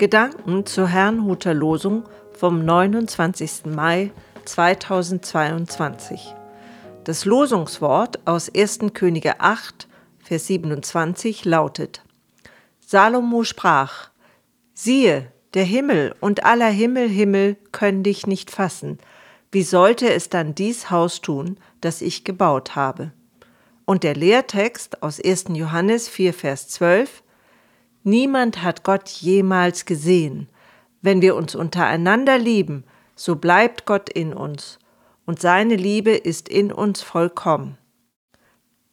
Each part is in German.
Gedanken zur Herrnhuter Losung vom 29. Mai 2022. Das Losungswort aus 1. Könige 8, Vers 27 lautet: Salomo sprach: Siehe, der Himmel und aller Himmel Himmel können dich nicht fassen. Wie sollte es dann dies Haus tun, das ich gebaut habe? Und der Lehrtext aus 1. Johannes 4, Vers 12 Niemand hat Gott jemals gesehen. Wenn wir uns untereinander lieben, so bleibt Gott in uns, und seine Liebe ist in uns vollkommen.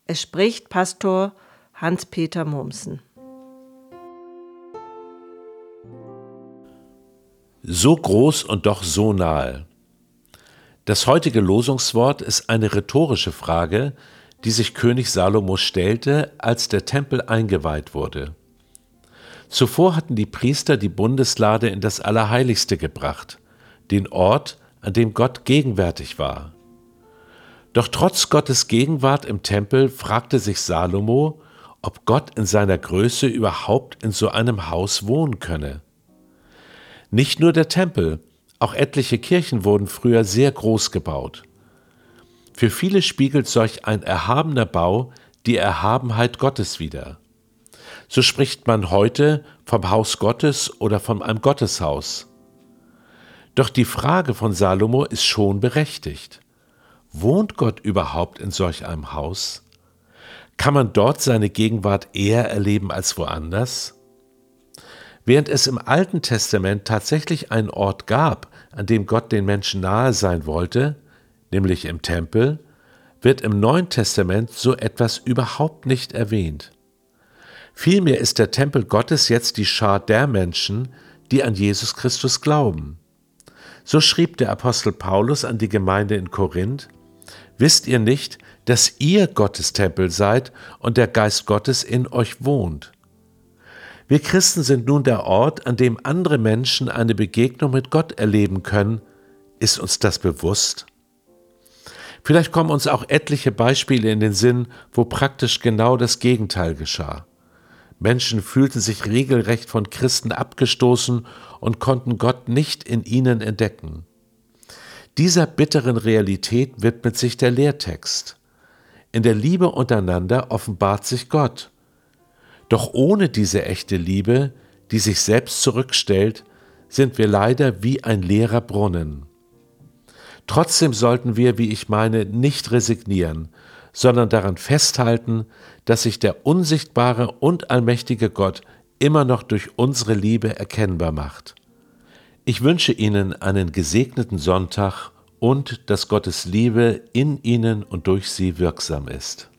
Es spricht Pastor Hans-Peter Mumsen. So groß und doch so nahe. Das heutige Losungswort ist eine rhetorische Frage, die sich König Salomo stellte, als der Tempel eingeweiht wurde. Zuvor hatten die Priester die Bundeslade in das Allerheiligste gebracht, den Ort, an dem Gott gegenwärtig war. Doch trotz Gottes Gegenwart im Tempel fragte sich Salomo, ob Gott in seiner Größe überhaupt in so einem Haus wohnen könne. Nicht nur der Tempel, auch etliche Kirchen wurden früher sehr groß gebaut. Für viele spiegelt solch ein erhabener Bau die Erhabenheit Gottes wider. So spricht man heute vom Haus Gottes oder von einem Gotteshaus. Doch die Frage von Salomo ist schon berechtigt. Wohnt Gott überhaupt in solch einem Haus? Kann man dort seine Gegenwart eher erleben als woanders? Während es im Alten Testament tatsächlich einen Ort gab, an dem Gott den Menschen nahe sein wollte, nämlich im Tempel, wird im Neuen Testament so etwas überhaupt nicht erwähnt. Vielmehr ist der Tempel Gottes jetzt die Schar der Menschen, die an Jesus Christus glauben. So schrieb der Apostel Paulus an die Gemeinde in Korinth, Wisst ihr nicht, dass ihr Gottes Tempel seid und der Geist Gottes in euch wohnt? Wir Christen sind nun der Ort, an dem andere Menschen eine Begegnung mit Gott erleben können. Ist uns das bewusst? Vielleicht kommen uns auch etliche Beispiele in den Sinn, wo praktisch genau das Gegenteil geschah. Menschen fühlten sich regelrecht von Christen abgestoßen und konnten Gott nicht in ihnen entdecken. Dieser bitteren Realität widmet sich der Lehrtext. In der Liebe untereinander offenbart sich Gott. Doch ohne diese echte Liebe, die sich selbst zurückstellt, sind wir leider wie ein leerer Brunnen. Trotzdem sollten wir, wie ich meine, nicht resignieren, sondern daran festhalten, dass sich der unsichtbare und allmächtige Gott immer noch durch unsere Liebe erkennbar macht. Ich wünsche Ihnen einen gesegneten Sonntag und dass Gottes Liebe in Ihnen und durch Sie wirksam ist.